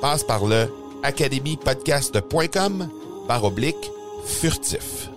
Passe par le academypodcast.com par oblique furtif.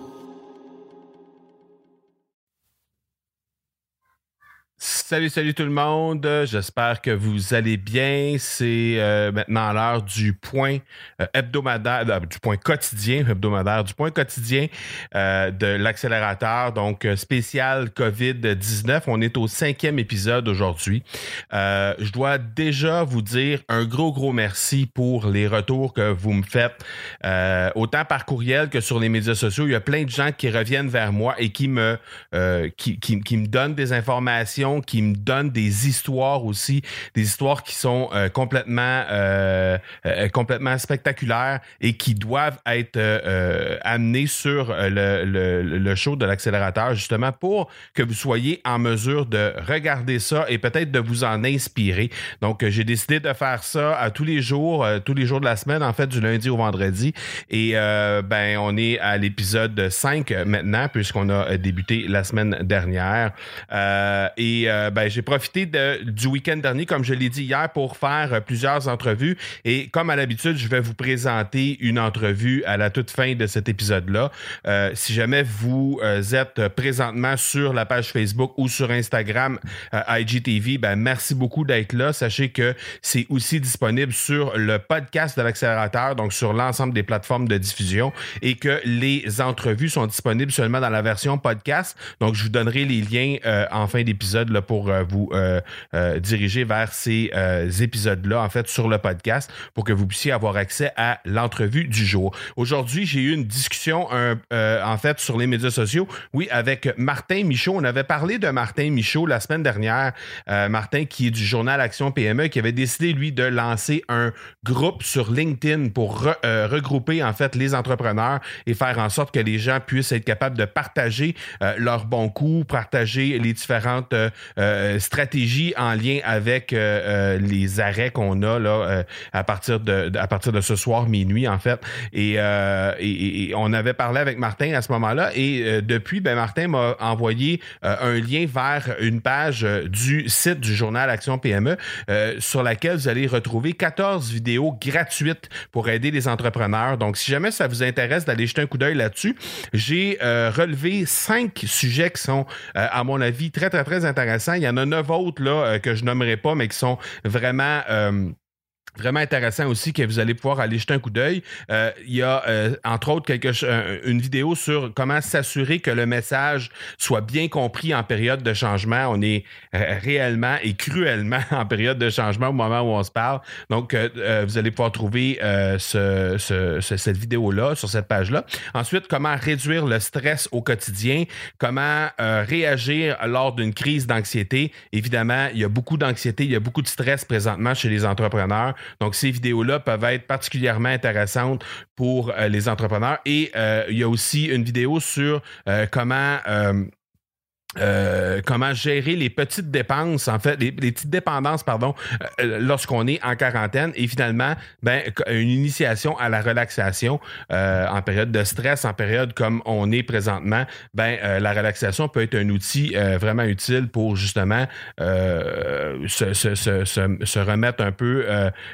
Salut, salut tout le monde. J'espère que vous allez bien. C'est euh, maintenant l'heure du point euh, hebdomadaire, euh, du point quotidien, hebdomadaire, du point quotidien de l'accélérateur, donc spécial COVID-19. On est au cinquième épisode aujourd'hui. je dois déjà vous dire un gros, gros merci pour les retours que vous me faites, autant par courriel que sur les médias sociaux. Il y a plein de gens qui reviennent vers moi et qui me, qui, qui me donnent des informations qui me donne des histoires aussi, des histoires qui sont euh, complètement, euh, euh, complètement spectaculaires et qui doivent être amenées sur le, le, show de l'accélérateur, justement pour que vous soyez en mesure de regarder ça et peut-être de vous en inspirer. Donc, j'ai décidé de faire ça à tous les jours, tous les jours de la semaine, en fait, du lundi au vendredi. Et ben, on est à l'épisode 5 maintenant, puisqu'on a débuté la semaine dernière. et euh, ben, j'ai profité du week-end dernier, comme je l'ai dit hier, pour faire euh, plusieurs entrevues. Et comme à l'habitude, je vais vous présenter une entrevue à la toute fin de cet épisode-là. Euh, si jamais vous êtes présentement sur la page Facebook ou sur Instagram IGTV, ben, merci beaucoup d'être là. Sachez que c'est aussi disponible sur le podcast de l'accélérateur, donc sur l'ensemble des plateformes de diffusion, et que les entrevues sont disponibles seulement dans la version podcast. Donc, je vous donnerai les liens en fin d'épisode pour euh, vous euh, euh, diriger vers ces épisodes-là, en fait, sur le podcast, pour que vous puissiez avoir accès à l'entrevue du jour. Aujourd'hui, j'ai eu une discussion, en fait, sur les médias sociaux, oui, avec Martin Michaud. On avait parlé de Martin Michaud la semaine dernière. Martin, qui est du journal Action PME, qui avait décidé, lui, de lancer un groupe sur LinkedIn pour regrouper, en fait, les entrepreneurs et faire en sorte que les gens puissent être capables de partager leurs bons coups, partager les différentes stratégie en lien avec euh, euh, les arrêts qu'on a là, à, partir de, à partir de ce soir minuit, en fait. Et, on avait parlé avec Martin à ce moment-là. Et depuis, ben, Martin m'a envoyé un lien vers une page du site du journal Action PME sur laquelle vous allez retrouver 14 vidéos gratuites pour aider les entrepreneurs. Donc, si jamais ça vous intéresse d'aller jeter un coup d'œil là-dessus, j'ai relevé cinq sujets qui sont, à mon avis, très, très, très intéressants il y en a neuf autres là, euh, que je nommerai pas, mais qui sont vraiment euh, vraiment intéressant aussi que vous allez pouvoir aller jeter un coup d'œil. Euh, il y a euh, entre autres une vidéo sur comment s'assurer que le message soit bien compris en période de changement. On est euh, réellement et cruellement en période de changement au moment où on se parle. Donc, vous allez pouvoir trouver ce, cette vidéo-là sur cette page-là. Ensuite, comment réduire le stress au quotidien, comment réagir lors d'une crise d'anxiété? Évidemment, il y a beaucoup d'anxiété, il y a beaucoup de stress présentement chez les entrepreneurs. Donc, ces vidéos-là peuvent être particulièrement intéressantes pour euh, les entrepreneurs. Et euh, il y a aussi une vidéo sur euh, comment euh, comment gérer les petites dépenses, en fait, les, petites dépendances, pardon, euh, lorsqu'on est en quarantaine et finalement, ben, une initiation à la relaxation euh, en période de stress, en période comme on est présentement, ben, la relaxation peut être un outil vraiment utile pour justement se, remettre un peu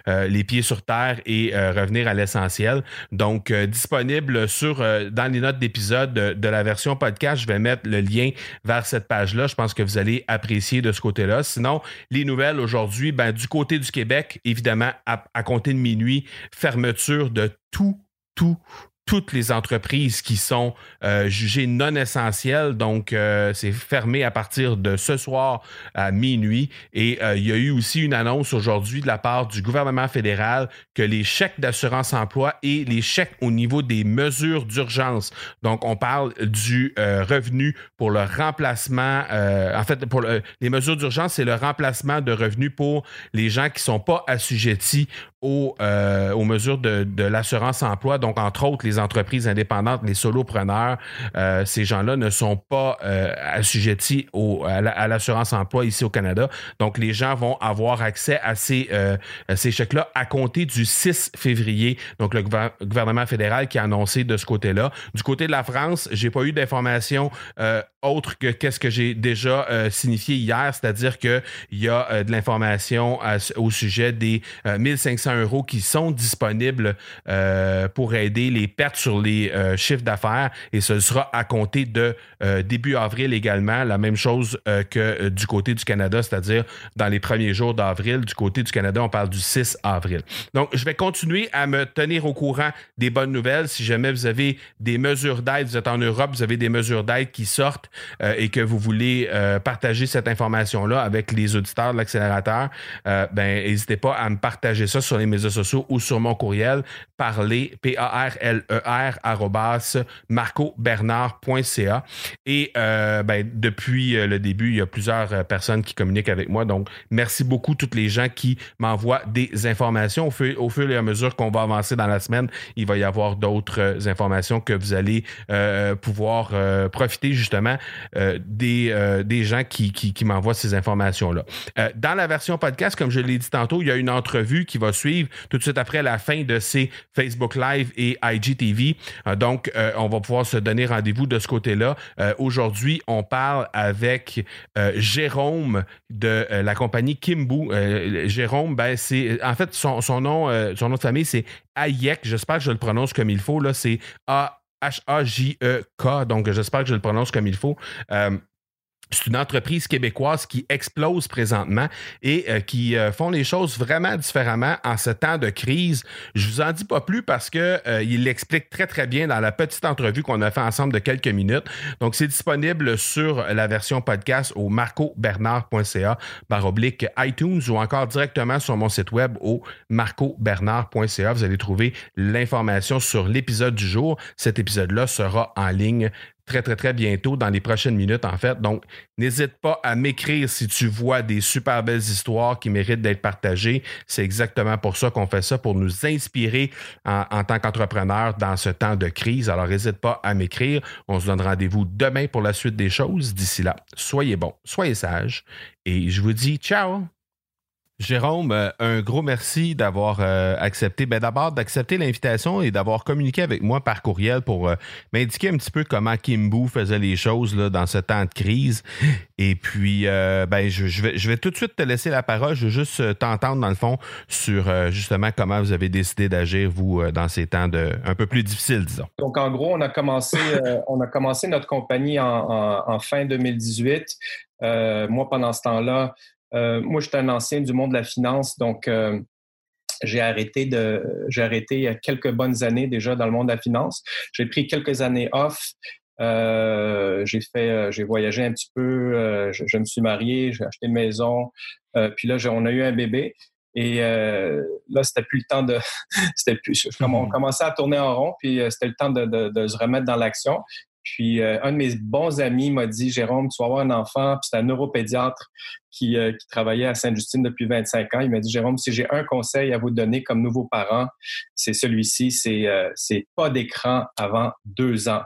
les pieds sur terre et revenir à l'essentiel. Donc, disponible sur dans les notes d'épisode de, de la version podcast, je vais mettre le lien vers cette page-là. Je pense que vous allez apprécier de ce côté-là. Sinon, les nouvelles aujourd'hui, ben, du côté du Québec, évidemment, à, à compter de minuit, fermeture de tout, tout, toutes les entreprises qui sont euh, jugées non essentielles. Donc, euh, c'est fermé à partir de ce soir à minuit. Et euh, il y a eu aussi une annonce aujourd'hui de la part du gouvernement fédéral que les chèques d'assurance emploi et les chèques au niveau des mesures d'urgence, donc on parle du revenu pour le remplacement, en fait, pour les mesures d'urgence, c'est le remplacement de revenus pour les gens qui ne sont pas assujettis aux, aux mesures de, l'assurance emploi, donc entre autres les entreprises indépendantes, les solopreneurs, euh, ces gens-là ne sont pas euh, assujettis au, à l'assurance emploi ici au Canada. Donc, les gens vont avoir accès à ces, euh, ces chèques-là à compter du 6 février. Donc, le gouvernement fédéral qui a annoncé de ce côté-là. Du côté de la France, j'ai pas eu d'informations autre que qu'est-ce que j'ai déjà signifié hier, c'est-à-dire qu'il y a de l'information au sujet des 1500 euros qui sont disponibles pour aider les pertes sur les euh, chiffres d'affaires et ce sera à compter de euh, début avril également. La même chose euh, que du côté du Canada, c'est-à-dire dans les premiers jours d'avril. Du côté du Canada, on parle du 6 avril. Donc, je vais continuer à me tenir au courant des bonnes nouvelles. Si jamais vous avez des mesures d'aide, vous êtes en Europe, vous avez des mesures d'aide qui sortent et que vous voulez partager cette information-là avec les auditeurs de l'accélérateur, ben, n'hésitez pas à me partager ça sur les médias sociaux ou sur mon courriel parler, P-A-R-L-E marcobernard.ca. Et euh, ben, depuis euh, le début, il y a plusieurs euh, personnes qui communiquent avec moi. Donc, merci beaucoup toutes les gens qui m'envoient des informations. Au fur, au fur, et à mesure qu'on va avancer dans la semaine, il va y avoir d'autres informations que vous allez pouvoir profiter justement des, des gens qui, qui m'envoient ces informations-là. dans la version podcast, comme je l'ai dit tantôt, il y a une entrevue qui va suivre tout de suite après la fin de ces Facebook Live et IGTV euh, donc, euh, on va pouvoir se donner rendez-vous de ce côté-là. Euh, aujourd'hui, on parle avec Jérôme de la compagnie Kimbu. Jérôme, ben, c'est en fait son, nom, son nom de famille, c'est Hayek. J'espère que je le prononce comme il faut. Là, c'est A. H-A-J-E-K, donc j'espère que je le prononce comme il faut. C'est une entreprise québécoise qui explose présentement et euh, qui euh, font les choses vraiment différemment en ce temps de crise. Je vous en dis pas plus parce que euh, il l'explique très très bien dans la petite entrevue qu'on a fait ensemble de quelques minutes. Donc c'est disponible sur la version podcast au marcobernard.ca par oblique iTunes ou encore directement sur mon site web au marcobernard.ca. Vous allez trouver l'information sur l'épisode du jour. Cet épisode-là sera en ligne très, très, très bientôt, dans les prochaines minutes, en fait. Donc, n'hésite pas à m'écrire si tu vois des super belles histoires qui méritent d'être partagées. C'est exactement pour ça qu'on fait ça, pour nous inspirer en, tant qu'entrepreneur dans ce temps de crise. Alors, n'hésite pas à m'écrire. On se donne rendez-vous demain pour la suite des choses. D'ici là, soyez bons, soyez sages et je vous dis ciao! Jérôme, euh, un gros merci d'avoir euh, accepté, ben d'abord d'accepter l'invitation et d'avoir communiqué avec moi par courriel pour euh, m'indiquer un petit peu comment Kimbu faisait les choses là, dans ce temps de crise. Et puis, ben, je, vais, je vais tout de suite te laisser la parole. Je veux juste t'entendre, dans le fond, sur justement comment vous avez décidé d'agir, vous, dans ces temps de, un peu plus difficiles, disons. Donc, en gros, on a commencé, on a commencé notre compagnie en, en fin 2018. moi, pendant ce temps-là, euh, moi, j'étais un ancien du monde de la finance, donc euh, j'ai arrêté de j'ai arrêté il y a quelques bonnes années déjà dans le monde de la finance. J'ai pris quelques années off. Euh, j'ai fait j'ai voyagé un petit peu, je, me suis marié, j'ai acheté une maison, puis là on a eu un bébé. Et là, c'était plus le temps de. c'était plus. On commençait à tourner en rond, puis c'était le temps de, de, de, se remettre dans l'action. Puis euh, un de mes bons amis m'a dit Jérôme, tu vas avoir un enfant. Puis c'est un neuropédiatre qui, euh, travaillait à Sainte-Justine depuis 25 ans. Il m'a dit Jérôme, si j'ai un conseil à vous donner comme nouveaux parents, c'est celui-ci c'est euh, c'est pas d'écran avant deux ans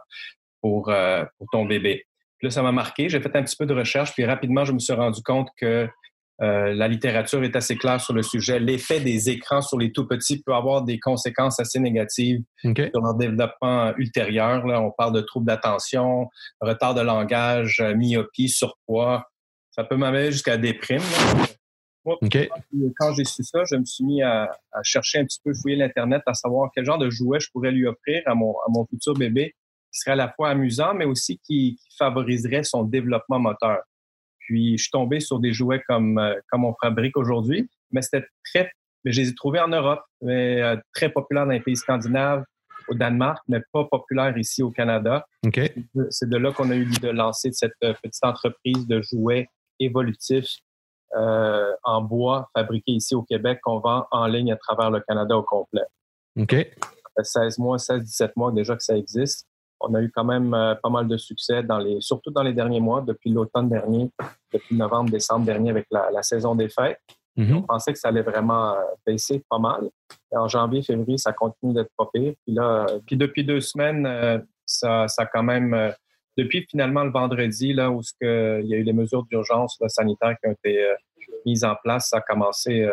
pour, pour ton bébé. là, ça m'a marqué. J'ai fait un petit peu de recherche, puis rapidement, je me suis rendu compte que euh, la littérature est assez claire sur le sujet. L'effet des écrans sur les tout petits peut avoir des conséquences assez négatives sur leur développement ultérieur. Là, on parle de troubles d'attention, retard de langage, euh, myopie, surpoids. Ça peut m'amener jusqu'à déprime. quand j'ai su ça, je me suis mis à, chercher un petit peu, fouiller l'Internet, à savoir quel genre de jouet je pourrais lui offrir à mon, à mon futur bébé qui serait à la fois amusant, mais aussi qui favoriserait son développement moteur. Puis, je suis tombé sur des jouets comme, euh, comme on fabrique aujourd'hui, mais c'était très, je les ai trouvés en Europe, mais euh, très populaires dans les pays scandinaves, au Danemark, mais pas populaires ici au Canada. C'est de là qu'on a eu l'idée de lancer cette euh, petite entreprise de jouets évolutifs en bois fabriqués ici au Québec qu'on vend en ligne à travers le Canada au complet. OK. Ça fait 16 mois, 16-17 mois déjà que ça existe on a eu quand même euh, pas mal de succès, dans les, surtout dans les derniers mois, depuis l'automne dernier, depuis novembre, décembre dernier avec la, saison des fêtes. Mm-hmm. On pensait que ça allait vraiment euh, baisser pas mal. en janvier, février, ça continue d'être pas pire. Puis là, euh, puis depuis deux semaines, ça, ça quand même, depuis finalement le vendredi, là, où il y a eu les mesures d'urgence sanitaires qui ont été mises en place, ça a commencé,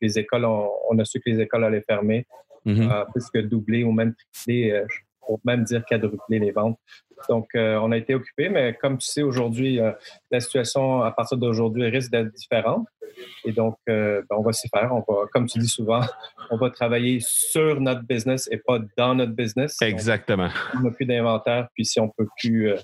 les écoles, on, a su que les écoles allaient fermer, mm-hmm. plus que doubler ou même tripler pour même dire quadrupler les ventes. Donc, euh, on a été occupé, mais comme tu sais, aujourd'hui, euh, la situation à partir d'aujourd'hui risque d'être différente. Et donc, euh, ben, on va s'y faire. On va, comme tu dis souvent, on va travailler sur notre business et pas dans notre business. Exactement. on n'a plus d'inventaire, puis si on peut plus,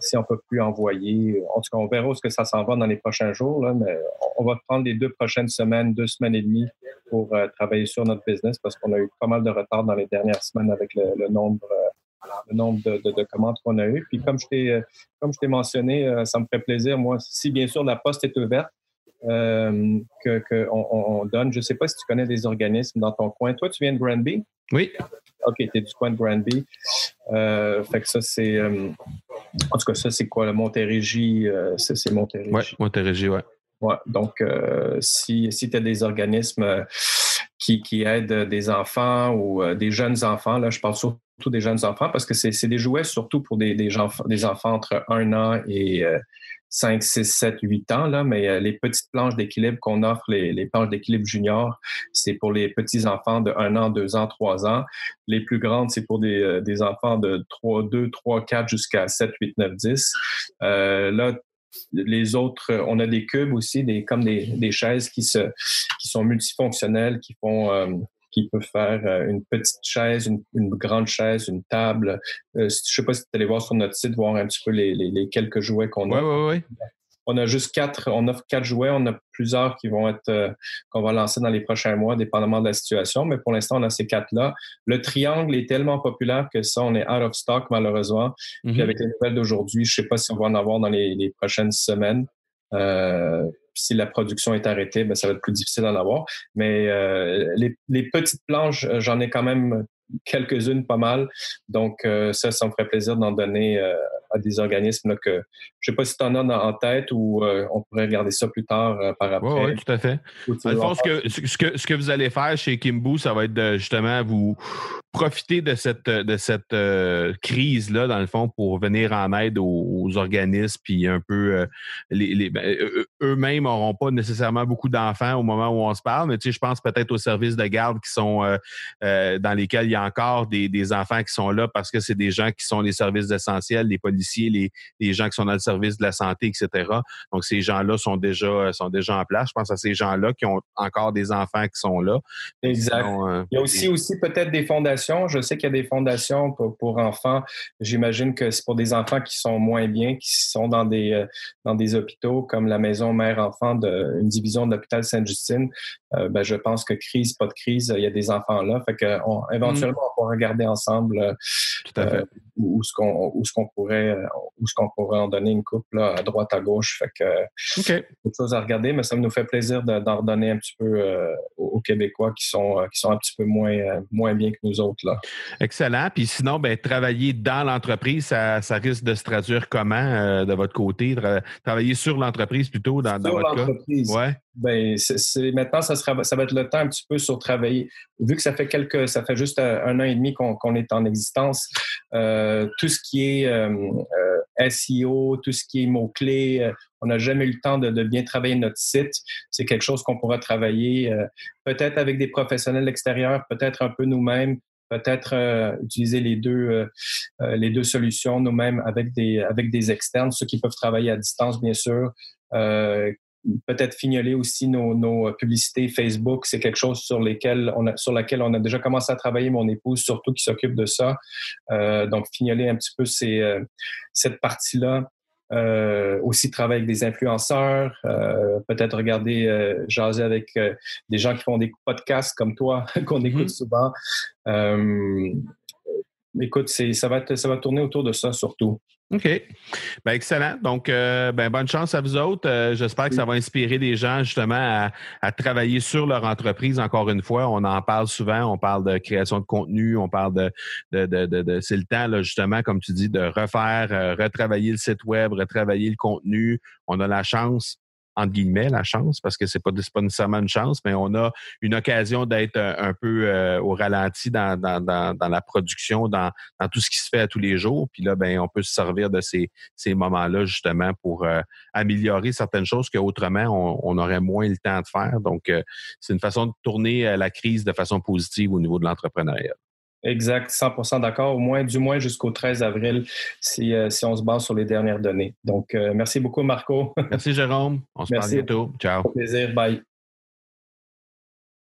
si on peut plus envoyer, en tout cas, on verra où ce que ça s'en va dans les prochains jours. Là, mais on va prendre les deux prochaines semaines, deux semaines et demie pour travailler sur notre business parce qu'on a eu pas mal de retard dans les dernières semaines avec le nombre le nombre de, commandes qu'on a eues. Puis comme je t'ai euh, comme je t'ai mentionné, euh, ça me ferait plaisir, moi, si bien sûr la poste est ouverte, euh, qu'on on donne. Je ne sais pas si tu connais des organismes dans ton coin. Toi, tu viens de Granby? Oui. OK, tu es du coin de Granby. fait que ça, c'est. En tout cas, ça, c'est quoi? Le Montérégie? c'est Montérégie. Oui, Montérégie, oui. Ouais, donc, si, si tu as des organismes qui, qui aident des enfants ou des jeunes enfants, là, je parle surtout des jeunes enfants, parce que c'est des jouets surtout pour des, des, des, enfants entre 1 an et 5, 6, 7, 8 ans. Là, mais euh, les petites planches d'équilibre qu'on offre, les, planches d'équilibre junior, c'est pour les petits enfants de 1 an, 2 ans, 3 ans. Les plus grandes, c'est pour des, euh, des, enfants de 3, 2, 3, 4 jusqu'à 7, 8, 9, 10. Euh, là, les autres, on a des cubes aussi, des, comme des, des chaises qui, se, qui sont multifonctionnelles, qui font euh, qui peut faire euh, une petite chaise, une, grande chaise, une table. Euh, je ne sais pas si tu allé voir sur notre site, voir un petit peu les, quelques jouets qu'on a. Oui, oui, oui. On a juste quatre, on offre quatre jouets. On a plusieurs qui vont être, euh, qu'on va lancer dans les prochains mois, dépendamment de la situation. Mais pour l'instant, on a ces quatre-là. Le triangle est tellement populaire que ça, on est out of stock, malheureusement. Puis mhm. avec les nouvelles d'aujourd'hui, je ne sais pas si on va en avoir dans les, prochaines semaines. Euh, si la production est arrêtée, ben, ça va être plus difficile d'en avoir. Mais euh, les, petites planches, euh, j'en ai quand même quelques-unes pas mal. Donc, euh, ça, ça me ferait plaisir d'en donner à des organismes que je ne sais pas si tu en as en tête ou on pourrait regarder ça plus tard par après. Oui, tout à fait. Dans ce que, ce, que, ce que vous allez faire chez Kimbu, ça va être de, justement vous profiter de cette, de cette euh, crise-là, dans le fond, pour venir en aide aux, organismes, puis un peu euh, les, ben, eux-mêmes n'auront pas nécessairement beaucoup d'enfants au moment où on se parle, mais tu sais, je pense peut-être aux services de garde qui sont euh, dans lesquels il y a encore des, des, enfants qui sont là parce que c'est des gens qui sont les services essentiels, les policiers, les, les, gens qui sont dans le service de la santé, etc. Donc, ces gens-là sont déjà sont déjà en place. Je pense à ces gens-là qui ont encore des enfants qui sont là. Exact. il y a aussi, aussi peut-être des fondations je sais qu'il y a des fondations pour, enfants. J'imagine que c'est pour des enfants qui sont moins bien, qui sont dans des, euh, dans des hôpitaux comme la maison mère-enfant d'une division de l'hôpital Sainte-Justine. Euh, ben, je pense que crise, pas de crise, il y a des enfants là. Fait que éventuellement, on va regarder ensemble euh, où ce qu'on où ce qu'on pourrait où ce qu'on pourrait en donner une coupe là, à droite à gauche. Fait que okay. chose à regarder, mais ça nous fait plaisir d'en redonner un petit peu aux Québécois qui sont qui sont un petit peu moins moins bien que nous autres. Excellent. Puis sinon, ben, travailler dans l'entreprise, ça, risque de se traduire comment euh, de votre côté? travailler sur l'entreprise plutôt dans, dans votre cas? Ouais. Ben, c'est, maintenant, ça, sera, ça va être le temps un petit peu sur travailler. Vu que ça fait quelques, ça fait juste un an et demi qu'on, est en existence, euh, tout ce qui est euh, SEO, tout ce qui est mots-clés. on n'a jamais eu le temps de, bien travailler notre site. C'est quelque chose qu'on pourra travailler peut-être avec des professionnels extérieurs, peut-être un peu nous-mêmes, peut-être utiliser les deux, les deux solutions nous-mêmes avec des, avec des externes, ceux qui peuvent travailler à distance, bien sûr, peut-être fignoler aussi nos, publicités Facebook. C'est quelque chose sur, lesquels on a, sur laquelle on a déjà commencé à travailler, mon épouse surtout qui s'occupe de ça. Euh, donc, fignoler un petit peu ces, euh, cette partie-là. Euh, aussi travailler avec des influenceurs, peut-être regarder, jaser avec des gens qui font des podcasts comme toi, qu'on écoute mm-hmm. souvent. écoute, ça va, ça va tourner autour de ça surtout. OK. Ben, excellent. Donc, euh, ben, bonne chance à vous autres. Euh, j'espère que ça va inspirer des gens justement à, travailler sur leur entreprise. Encore une fois, on en parle souvent. On parle de création de contenu. On parle de, de, de, de, c'est le temps, là, justement, comme tu dis, de refaire, euh, retravailler le site web, retravailler le contenu. On a la chance entre guillemets, la chance, parce que c'est pas, pas nécessairement une chance, mais on a une occasion d'être un, peu euh, au ralenti dans, dans, dans, la production, dans, dans, tout ce qui se fait à tous les jours. Puis là, ben, on peut se servir de ces, ces moments-là justement pour euh, améliorer certaines choses qu'autrement, on, on, aurait moins le temps de faire. Donc, euh, c'est une façon de tourner la crise de façon positive au niveau de l'entrepreneuriat. Exact, 100% d'accord, au moins, du moins jusqu'au 13 avril, si, euh, si, on se base sur les dernières données. Donc, euh, merci beaucoup, Marco. Merci, Jérôme. On se parle bientôt. Ciao. plaisir. Bye.